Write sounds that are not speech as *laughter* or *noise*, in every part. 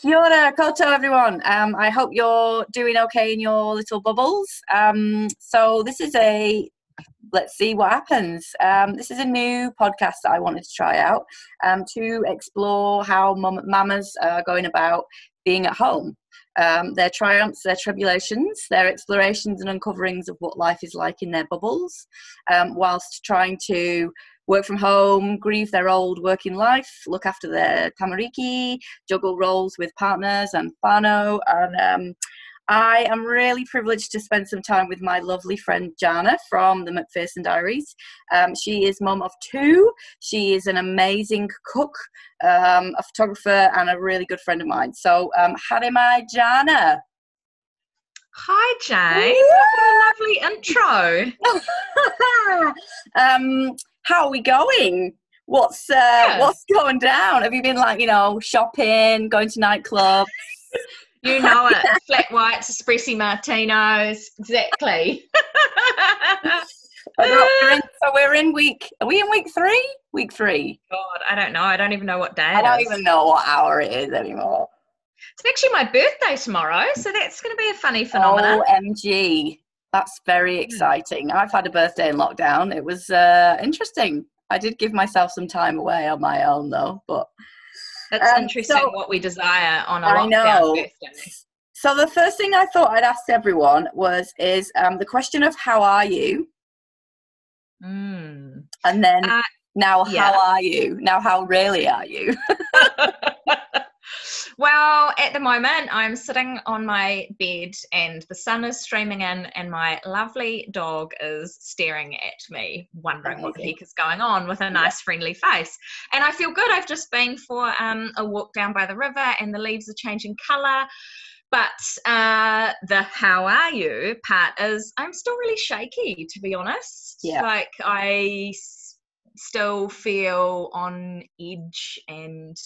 Kia ora, koutou everyone. Um, I hope you're doing okay in your little bubbles. Um, so this is a let's see what happens. Um, this is a new podcast that I wanted to try out um, to explore how mom- mamas are going about being at home. Um, their triumphs, their tribulations, their explorations and uncoverings of what life is like in their bubbles, um, whilst trying to work from home, grieve their old working life, look after their tamariki, juggle roles with partners and whānau. And um, I am really privileged to spend some time with my lovely friend Jana from the McPherson Diaries. Um, she is mum of two. She is an amazing cook, um, a photographer, and a really good friend of mine. So, um, mai Jana. Hi, Jane. What a lovely intro. *laughs* um, how are we going? What's uh, yeah. what's going down? Have you been like you know shopping, going to nightclubs? *laughs* you know it. Flat whites, espresso martinos, exactly. *laughs* *laughs* so we're in week. Are we in week three? Week three. God, I don't know. I don't even know what day. I don't is. even know what hour it is anymore. It's actually my birthday tomorrow, so that's going to be a funny phenomenon. OMG. That's very hmm. exciting. I've had a birthday in lockdown. It was uh, interesting. I did give myself some time away on my own though, but that's um, interesting so, what we desire on a I lockdown know. birthday. So the first thing I thought I'd ask everyone was is um, the question of how are you, mm. and then uh, now yeah. how are you? Now how really are you? At the moment, I'm sitting on my bed and the sun is streaming in, and my lovely dog is staring at me, wondering Amazing. what the heck is going on with a nice, yeah. friendly face. And I feel good. I've just been for um, a walk down by the river, and the leaves are changing colour. But uh, the how are you part is I'm still really shaky, to be honest. Yeah. Like, I s- still feel on edge and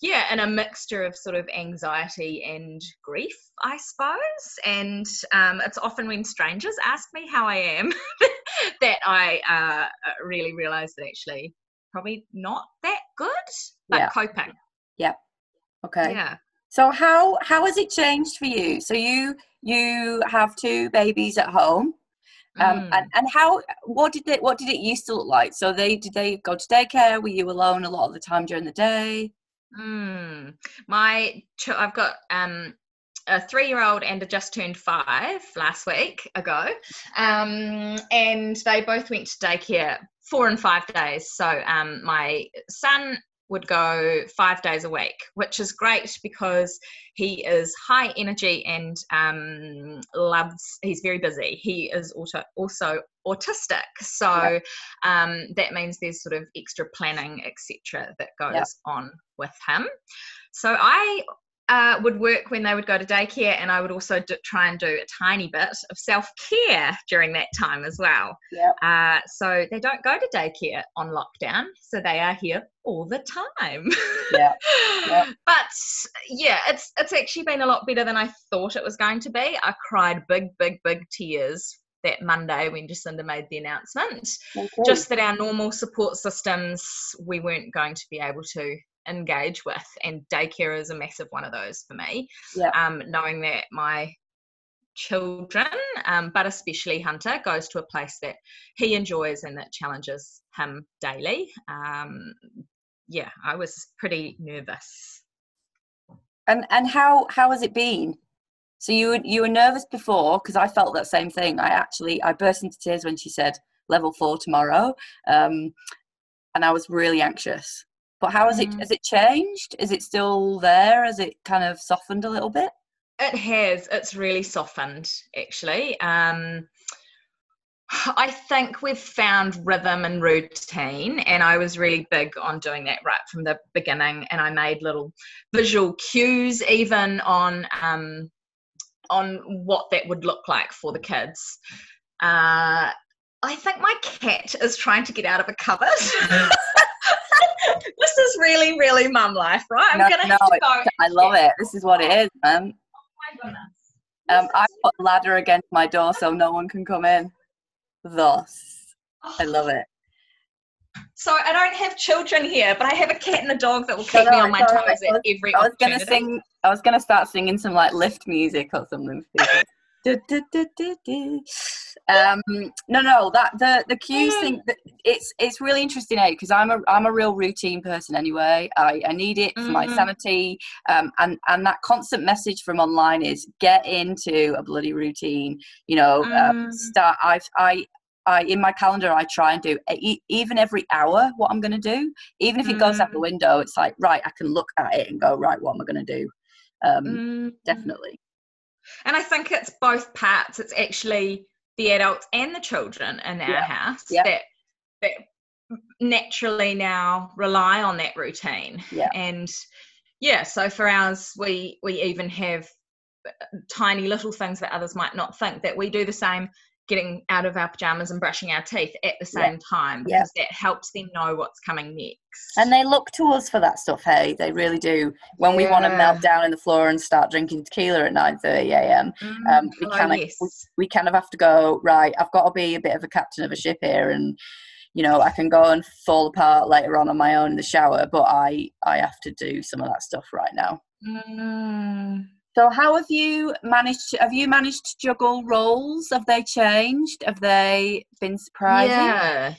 yeah, and a mixture of sort of anxiety and grief, I suppose. And um, it's often when strangers ask me how I am *laughs* that I uh, really realize that actually probably not that good, but yeah. coping. Yeah. Okay. Yeah. So how how has it changed for you? So you you have two babies at home. Um, mm. and, and how what did it what did it used to look like so they did they go to daycare were you alone a lot of the time during the day Mm. My, ch- I've got um, a three-year-old and a just turned five last week ago, um, and they both went to daycare four and five days. So um, my son would go five days a week, which is great because he is high energy and um, loves, he's very busy. He is also, also autistic. So um, that means there's sort of extra planning, etc., that goes yep. on with him. So I uh, would work when they would go to daycare, and I would also do, try and do a tiny bit of self care during that time as well. Yep. Uh, so they don't go to daycare on lockdown, so they are here all the time. *laughs* Yeah. Yep. but yeah, it's it's actually been a lot better than I thought it was going to be. I cried big, big, big tears that Monday when Jacinda made the announcement. Okay. Just that our normal support systems we weren't going to be able to engage with and daycare is a massive one of those for me. Yeah. um, knowing that my children um, but especially hunter goes to a place that he enjoys and that challenges him daily. Um, yeah i was pretty nervous. And and how how has it been? So you were you were nervous before because i felt that same thing. I actually i burst into tears when she said level four tomorrow. Um, and i was really anxious but how has mm. it has it changed? Is it still there? Has it kind of softened a little bit? It has. It's really softened actually. Um, I think we've found rhythm and routine, and I was really big on doing that right from the beginning. And I made little visual cues, even on um, on what that would look like for the kids. Uh, I think my cat is trying to get out of a cupboard. *laughs* *laughs* really, mum life, right? I'm no, gonna no, have to go. I love it. This is what it is, man. Oh my goodness. Um, I put a ladder against my door so no one can come in. Thus, oh. I love it. So I don't have children here, but I have a cat and a dog that will keep no, no, me on my toes right. at every. I was gonna sing. I was gonna start singing some like lift music or something. *laughs* um, no, no, that the the cues thing. It's it's really interesting, eh? Because I'm a I'm a real routine person anyway. I, I need it for mm-hmm. my sanity, um, and and that constant message from online is get into a bloody routine. You know, um, mm. um, start. I've I I in my calendar I try and do even every hour what I'm going to do. Even if it goes out the mm. window, it's like right, I can look at it and go right, what am I going to do? Um, mm. Definitely. And I think it's both parts. It's actually the adults and the children in our yeah. house yeah. that that naturally now rely on that routine. Yeah. And yeah, so for ours, we we even have uh, tiny little things that others might not think that we do the same getting out of our pajamas and brushing our teeth at the same yeah. time because yeah. that helps them know what's coming next. And they look to us for that stuff, hey, they really do. When yeah. we want to melt down in the floor and start drinking tequila at 9:30 a.m., mm. um, we oh, kind of yes. we, we kind of have to go right. I've got to be a bit of a captain of a ship here, and you know I can go and fall apart later on on my own in the shower, but I I have to do some of that stuff right now. Mm. So how have you managed to, have you managed to juggle roles? Have they changed? Have they been surprising? Yeah.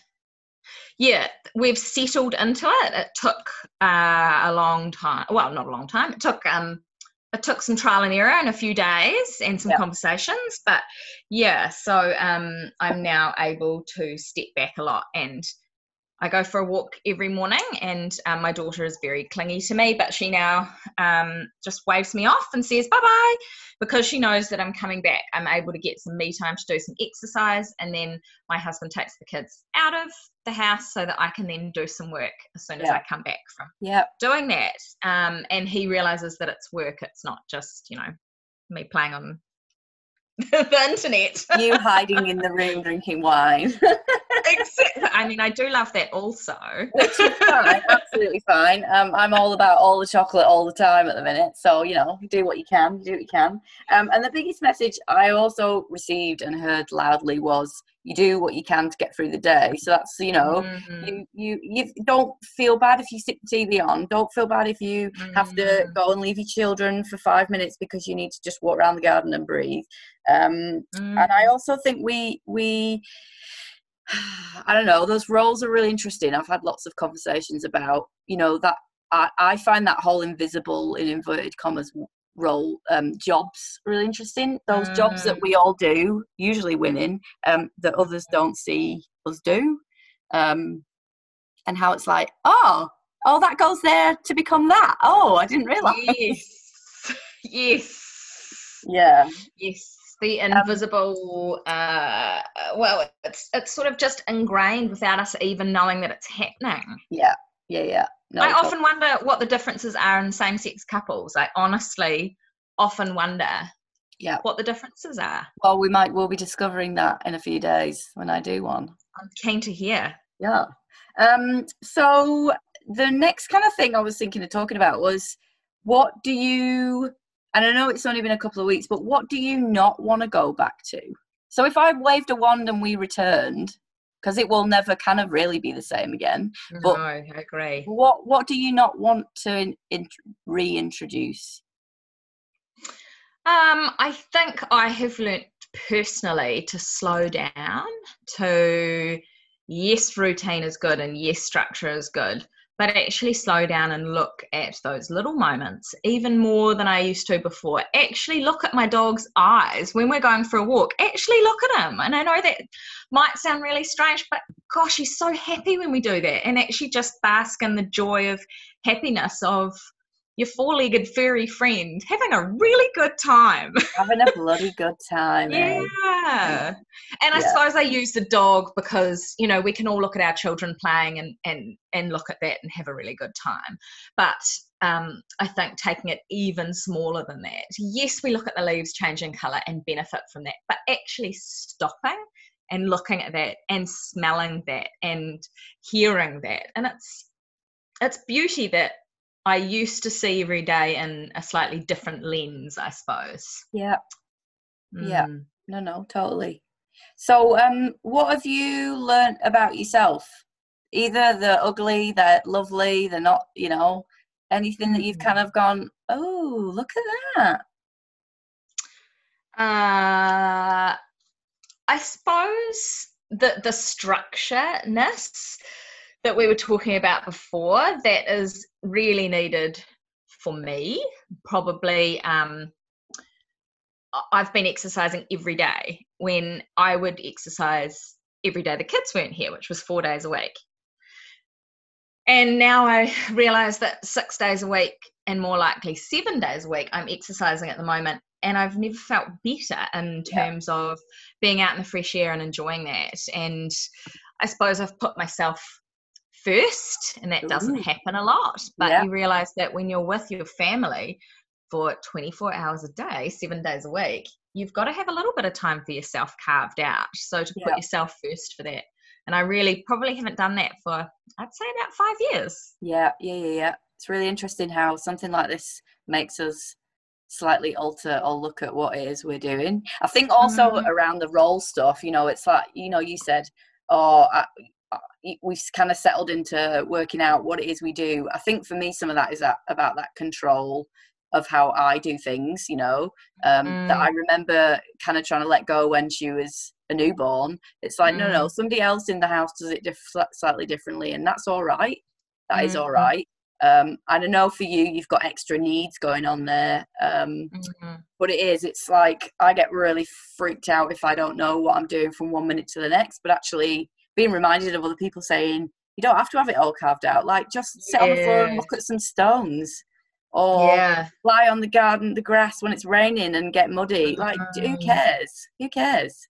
Yeah, we've settled into it. It took uh, a long time. Well, not a long time. It took um it took some trial and error and a few days and some conversations, but yeah, so um I'm now able to step back a lot and I go for a walk every morning, and um, my daughter is very clingy to me, but she now um, just waves me off and says bye bye because she knows that I'm coming back. I'm able to get some me time to do some exercise, and then my husband takes the kids out of the house so that I can then do some work as soon as I come back from yep. doing that. Um, and he realizes that it's work, it's not just, you know, me playing on *laughs* the internet. you hiding in the room drinking wine. *laughs* I mean, I do love that also. Which is fine, absolutely fine. Um, I'm all about all the chocolate all the time at the minute. So, you know, do what you can, do what you can. Um, and the biggest message I also received and heard loudly was you do what you can to get through the day. So that's you know, mm-hmm. you, you you don't feel bad if you stick the TV on. Don't feel bad if you mm-hmm. have to mm-hmm. go and leave your children for five minutes because you need to just walk around the garden and breathe. Um, mm-hmm. And I mm. also think we we *sighs* I don't know, those roles are really interesting. I've had lots of conversations about, you know, that I, I find that whole invisible in inverted commas role um, jobs really interesting. Those mm. jobs that mm. we all do, usually women, um, that others don't see us do. Um, and how it's like, oh, oh, that goes there to become that. Oh, I didn't realise. Yes. *laughs* yes. Yeah. Yes the invisible uh, well it's it's sort of just ingrained without us even knowing that it's happening. Yeah yeah yeah. No, i often wonder what the differences are in same-sex couples. I honestly often wonder yeah. what the differences are. Well we might we'll be discovering that in a few days when i do one. I'm keen to hear. Yeah. Um so the next kind of thing i was thinking of talking about was what do you and I know it's only been a couple of weeks, but what do you not want to go back to? So if I waved a wand and we returned, because it will never kind of really be the same again. But no, I agree. What What do you not want to in, in, reintroduce? Um, I think I have learnt personally to slow down. To yes, routine is good, and yes, structure is good but actually slow down and look at those little moments even more than I used to before. Actually, look at my dog's eyes when we're going for a walk. Actually, look at him. And I know that might sound really strange, but gosh, he's so happy when we do that. And actually, just bask in the joy of happiness of your four-legged furry friend having a really good time *laughs* having a bloody good time eh? yeah and i yeah. suppose i use the dog because you know we can all look at our children playing and and and look at that and have a really good time but um, I think taking it even smaller than that. Yes, we look at the leaves changing colour and benefit from that, but actually stopping and looking at that and smelling that and hearing that, and it's it's beauty that I used to see every day in a slightly different lens, I suppose. Yeah. Mm. Yeah. No, no, totally. So, um, what have you learned about yourself either they're ugly, they're lovely, they're not, you know, anything that you've kind of gone, oh, look at that? Uh, I suppose the the structureness that we were talking about before that is really needed for me. Probably, um, I've been exercising every day when I would exercise every day the kids weren't here, which was four days a week. And now I *laughs* realize that six days a week and more likely seven days a week, I'm exercising at the moment. And I've never felt better in terms yeah. of being out in the fresh air and enjoying that. And I suppose I've put myself first, and that doesn't Ooh. happen a lot. But yeah. you realize that when you're with your family for 24 hours a day, seven days a week, you've got to have a little bit of time for yourself carved out. So to put yourself first for that. And I really probably haven't done that for, I'd say, about five years. Yeah, yeah, yeah, yeah. It's really interesting how something like this makes us slightly alter or look at what it is we're doing. I think also mm. around the role stuff, you know, it's like, you know, you said, oh, I, we've kind of settled into working out what it is we do. I think for me, some of that is that, about that control of how I do things, you know, um, mm. that I mm. remember kind of trying to let go when she was a newborn. It's like, mm. no, no, mm. somebody else in the house does it diff- slightly differently, and that's all right. That mm. is all right. Um, and I know for you, you've got extra needs going on there. Um, mm-hmm. But it is, it's like I get really freaked out if I don't know what I'm doing from one minute to the next. But actually, being reminded of other people saying, you don't have to have it all carved out. Like, just sit yeah. on the floor and look at some stones or yeah. lie on the garden, the grass when it's raining and get muddy. Like, who mm. cares? Who cares?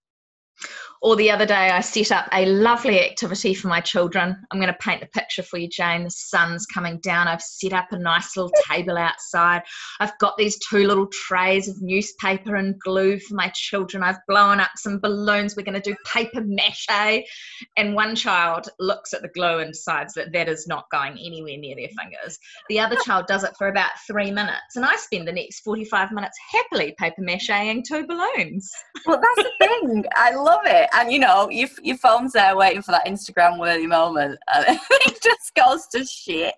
Or the other day, I set up a lovely activity for my children. I'm going to paint the picture for you, Jane. The sun's coming down. I've set up a nice little table outside. I've got these two little trays of newspaper and glue for my children. I've blown up some balloons. We're going to do paper mache. And one child looks at the glue and decides that that is not going anywhere near their fingers. The other *laughs* child does it for about three minutes. And I spend the next 45 minutes happily paper macheing two balloons. Well, that's the thing. I love *laughs* it and you know your, your phone's there waiting for that instagram worthy moment and *laughs* it just goes to shit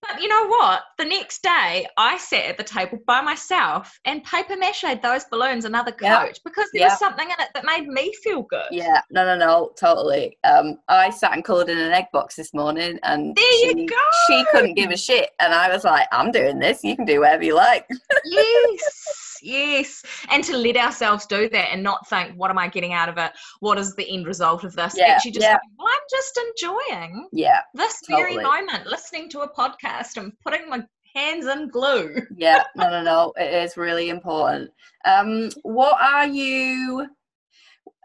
but you know what? The next day, I sat at the table by myself and paper mache those balloons another coat yep. because there yep. was something in it that made me feel good. Yeah, no, no, no, totally. Um, I sat and coloured in an egg box this morning, and there she, you go. She couldn't give a shit, and I was like, "I'm doing this. You can do whatever you like." *laughs* yes, yes, and to let ourselves do that and not think, "What am I getting out of it? What is the end result of this?" Yeah, Actually, just yeah. well, I'm just enjoying. Yeah, this totally. very moment, listening to a podcast and putting my hands in glue. yeah, no, no, no. It is really important. Um, what are you?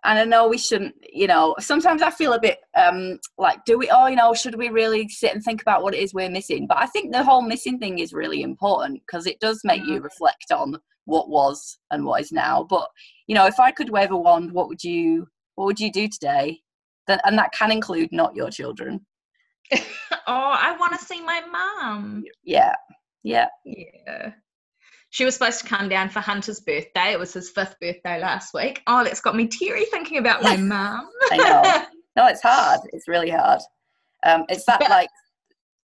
And I know we shouldn't, you know, sometimes I feel a bit um, like, do we, oh, you know, should we really sit and think about what it is we're missing? But I think the whole missing thing is really important because it does make you mm-hmm. reflect on what was and what is now. But, you know, if I could wave a wand, what would you, what would you do today? That, and that can include not your children. *laughs* oh, I want to see my mom. Yeah. Yeah. Yeah. She was supposed to come down for Hunter's birthday. It was his fifth birthday last week. Oh, that's got me teary thinking about my mum. I know. *laughs* No, it's hard. It's really hard. Um, it's that but, like,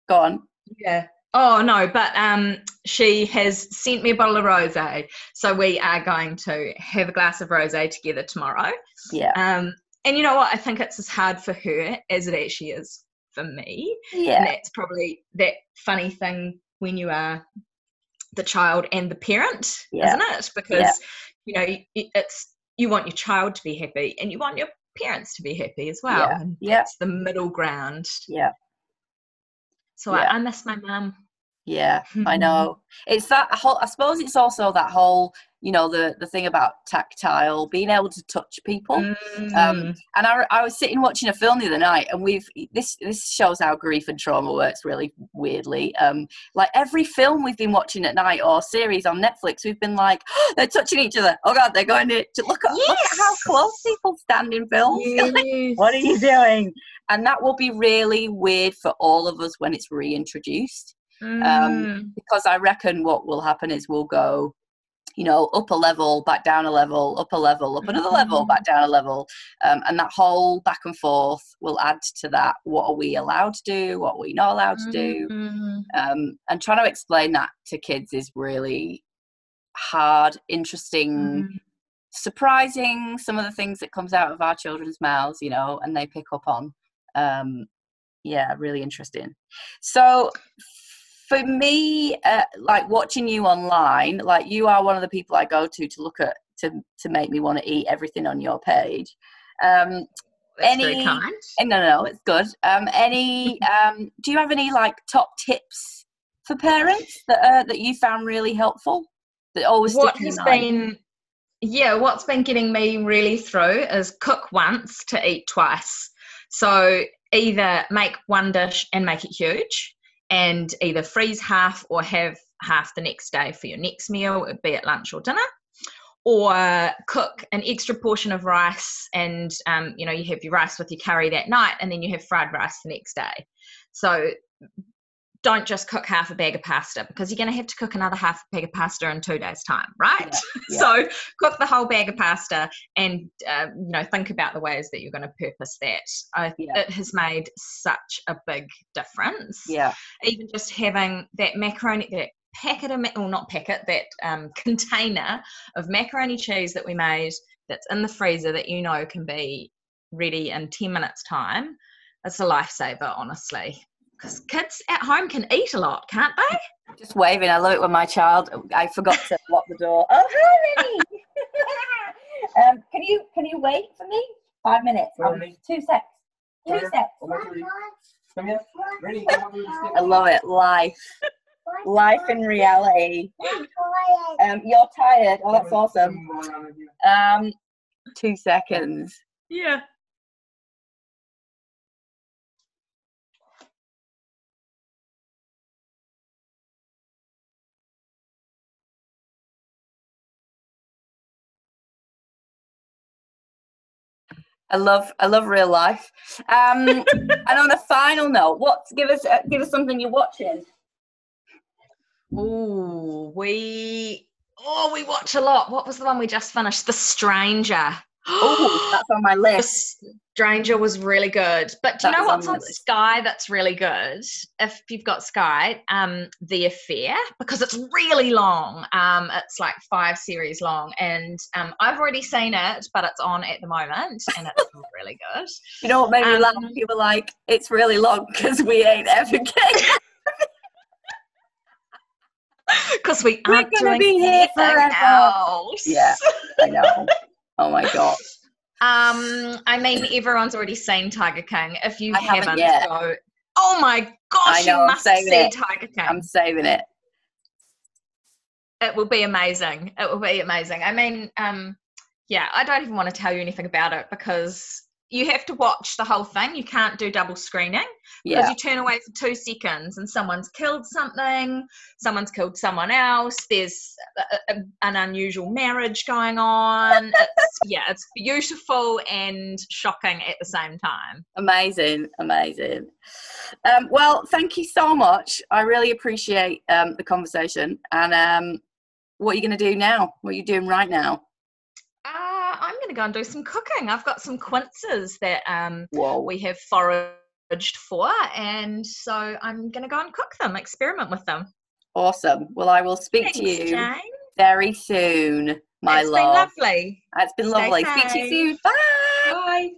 go on. Yeah. Oh no, but um, she has sent me a bottle of rosé, so we are going to have a glass of rosé together tomorrow. Yeah. Um, and you know what? I think it's as hard for her as it actually is for me. Yeah. And that's probably that funny thing when you are the child and the parent, yeah. isn't it? Because yeah. you know it's you want your child to be happy and you want your parents to be happy as well. Yeah. And yeah. that's the middle ground. Yeah. So yeah. I, I miss my mum. Yeah, I *laughs* know. It's that whole. I suppose it's also that whole you know the the thing about tactile being able to touch people um, mm. um, and I, I was sitting watching a film the other night and we've this this shows how grief and trauma works really weirdly um, like every film we've been watching at night or series on netflix we've been like oh, *gasps* they're touching each other oh god they're going to, to look, at, yes. look at how close people stand in films *laughs* yes. what are you doing and that will be really weird for all of us when it's reintroduced um, mm. because i reckon what will happen is we'll go you know, up a level, back down a level, up a level, up another level, back down a level. Um, and that whole back and forth will add to that. What are we allowed to do? What are we not allowed to do? Mm-hmm. Um, and trying to explain that to kids is really hard, interesting, Mm-hmm. surprising. Some of the things that comes out of our children's mouths, you know, and they pick up on. Um, yeah, really interesting. So for me, uh, like watching you online, like you are one of the people I go to to look at to to make me want to eat everything on your page. Um, That's Any- very kind. eh, no, no, no, it's good. Um, any? *laughs* Um, do you have any like top tips for parents that uh, that you found really helpful? That always what has been yeah what's been getting me really through is cook once to eat twice so either make one dish and make it huge and either freeze half or have half the next day for your next meal be it lunch or dinner or cook an extra portion of rice and um, you know you have your rice with your curry that night and then you have fried rice the next day. So don't just cook half a bag of pasta because you're going to have to cook another half a bag of pasta in two days time right? *laughs* Yeah. so cook the whole bag of pasta and uh, you know think about the ways that you're going to purpose that. I, Yeah. it has made such a big difference. Yeah, even just having that macaroni that packet of well not packet that um, *laughs* container of macaroni cheese that we made that's in the freezer that you know can be ready in 10 minutes time. It's a lifesaver honestly because kids at home can eat a lot can't they just waving. I love it when my child. I forgot to lock the door. Oh, hi, Rennie. *laughs* um, can you can you wait for me? Five minutes. Um, two secs. Two Where? secs. Come on, Ready? Come here. Ready? Come on, stick. I love it. Life. Life in reality. Um, you're tired. Oh, that's awesome. Come on, Ready? Um, two seconds. yeah I love I love real life. Um, *laughs* and on a final note, what give us uh, give us something you're watching. Oh, we oh we watch a lot. What was the one we just finished? The Stranger. Oh, that's on my *gasps* list. Stranger was really good. But do you That know was on what's on. Sky that's really good? If you've got Sky, um, The Affair, because it's really long. Um, it's like five series long, and um, I've already seen it, but it's on at the moment, and it's *laughs* really good. You know what made me Um, laugh? You were like, "It's really long because we ain't ever *laughs* getting." Because *laughs* we We're aren't gonna doing be here forever. else. Yeah. I know. Oh my god. Um, I mean, everyone's already seen Tiger King. If you I haven't haven't, go. Oh my gosh, know, you must see it. Tiger King. I'm saving it. it will be amazing. It will be amazing. I mean, um, yeah, I don't even want to tell you anything about it because you have to watch the whole thing. You can't do double screening because Yeah. you turn away for two seconds and someone's killed something, someone's killed someone else. There's a, a- an unusual marriage going on. *laughs* It's, yeah, it's beautiful and shocking at the same time. Amazing, amazing. Um, well, thank you so much. I really appreciate um, the conversation. And um, what are you going to do now? What are you doing right now? Going to go and do some cooking. I've got some quinces that um, we have foraged for, and so I'm going to go and cook them, experiment with them. Awesome. Well, I will speak Thanks, to you Jane. very soon, my it's love. been lovely. It's been Stay lovely. Speak to you soon. Bye. Bye.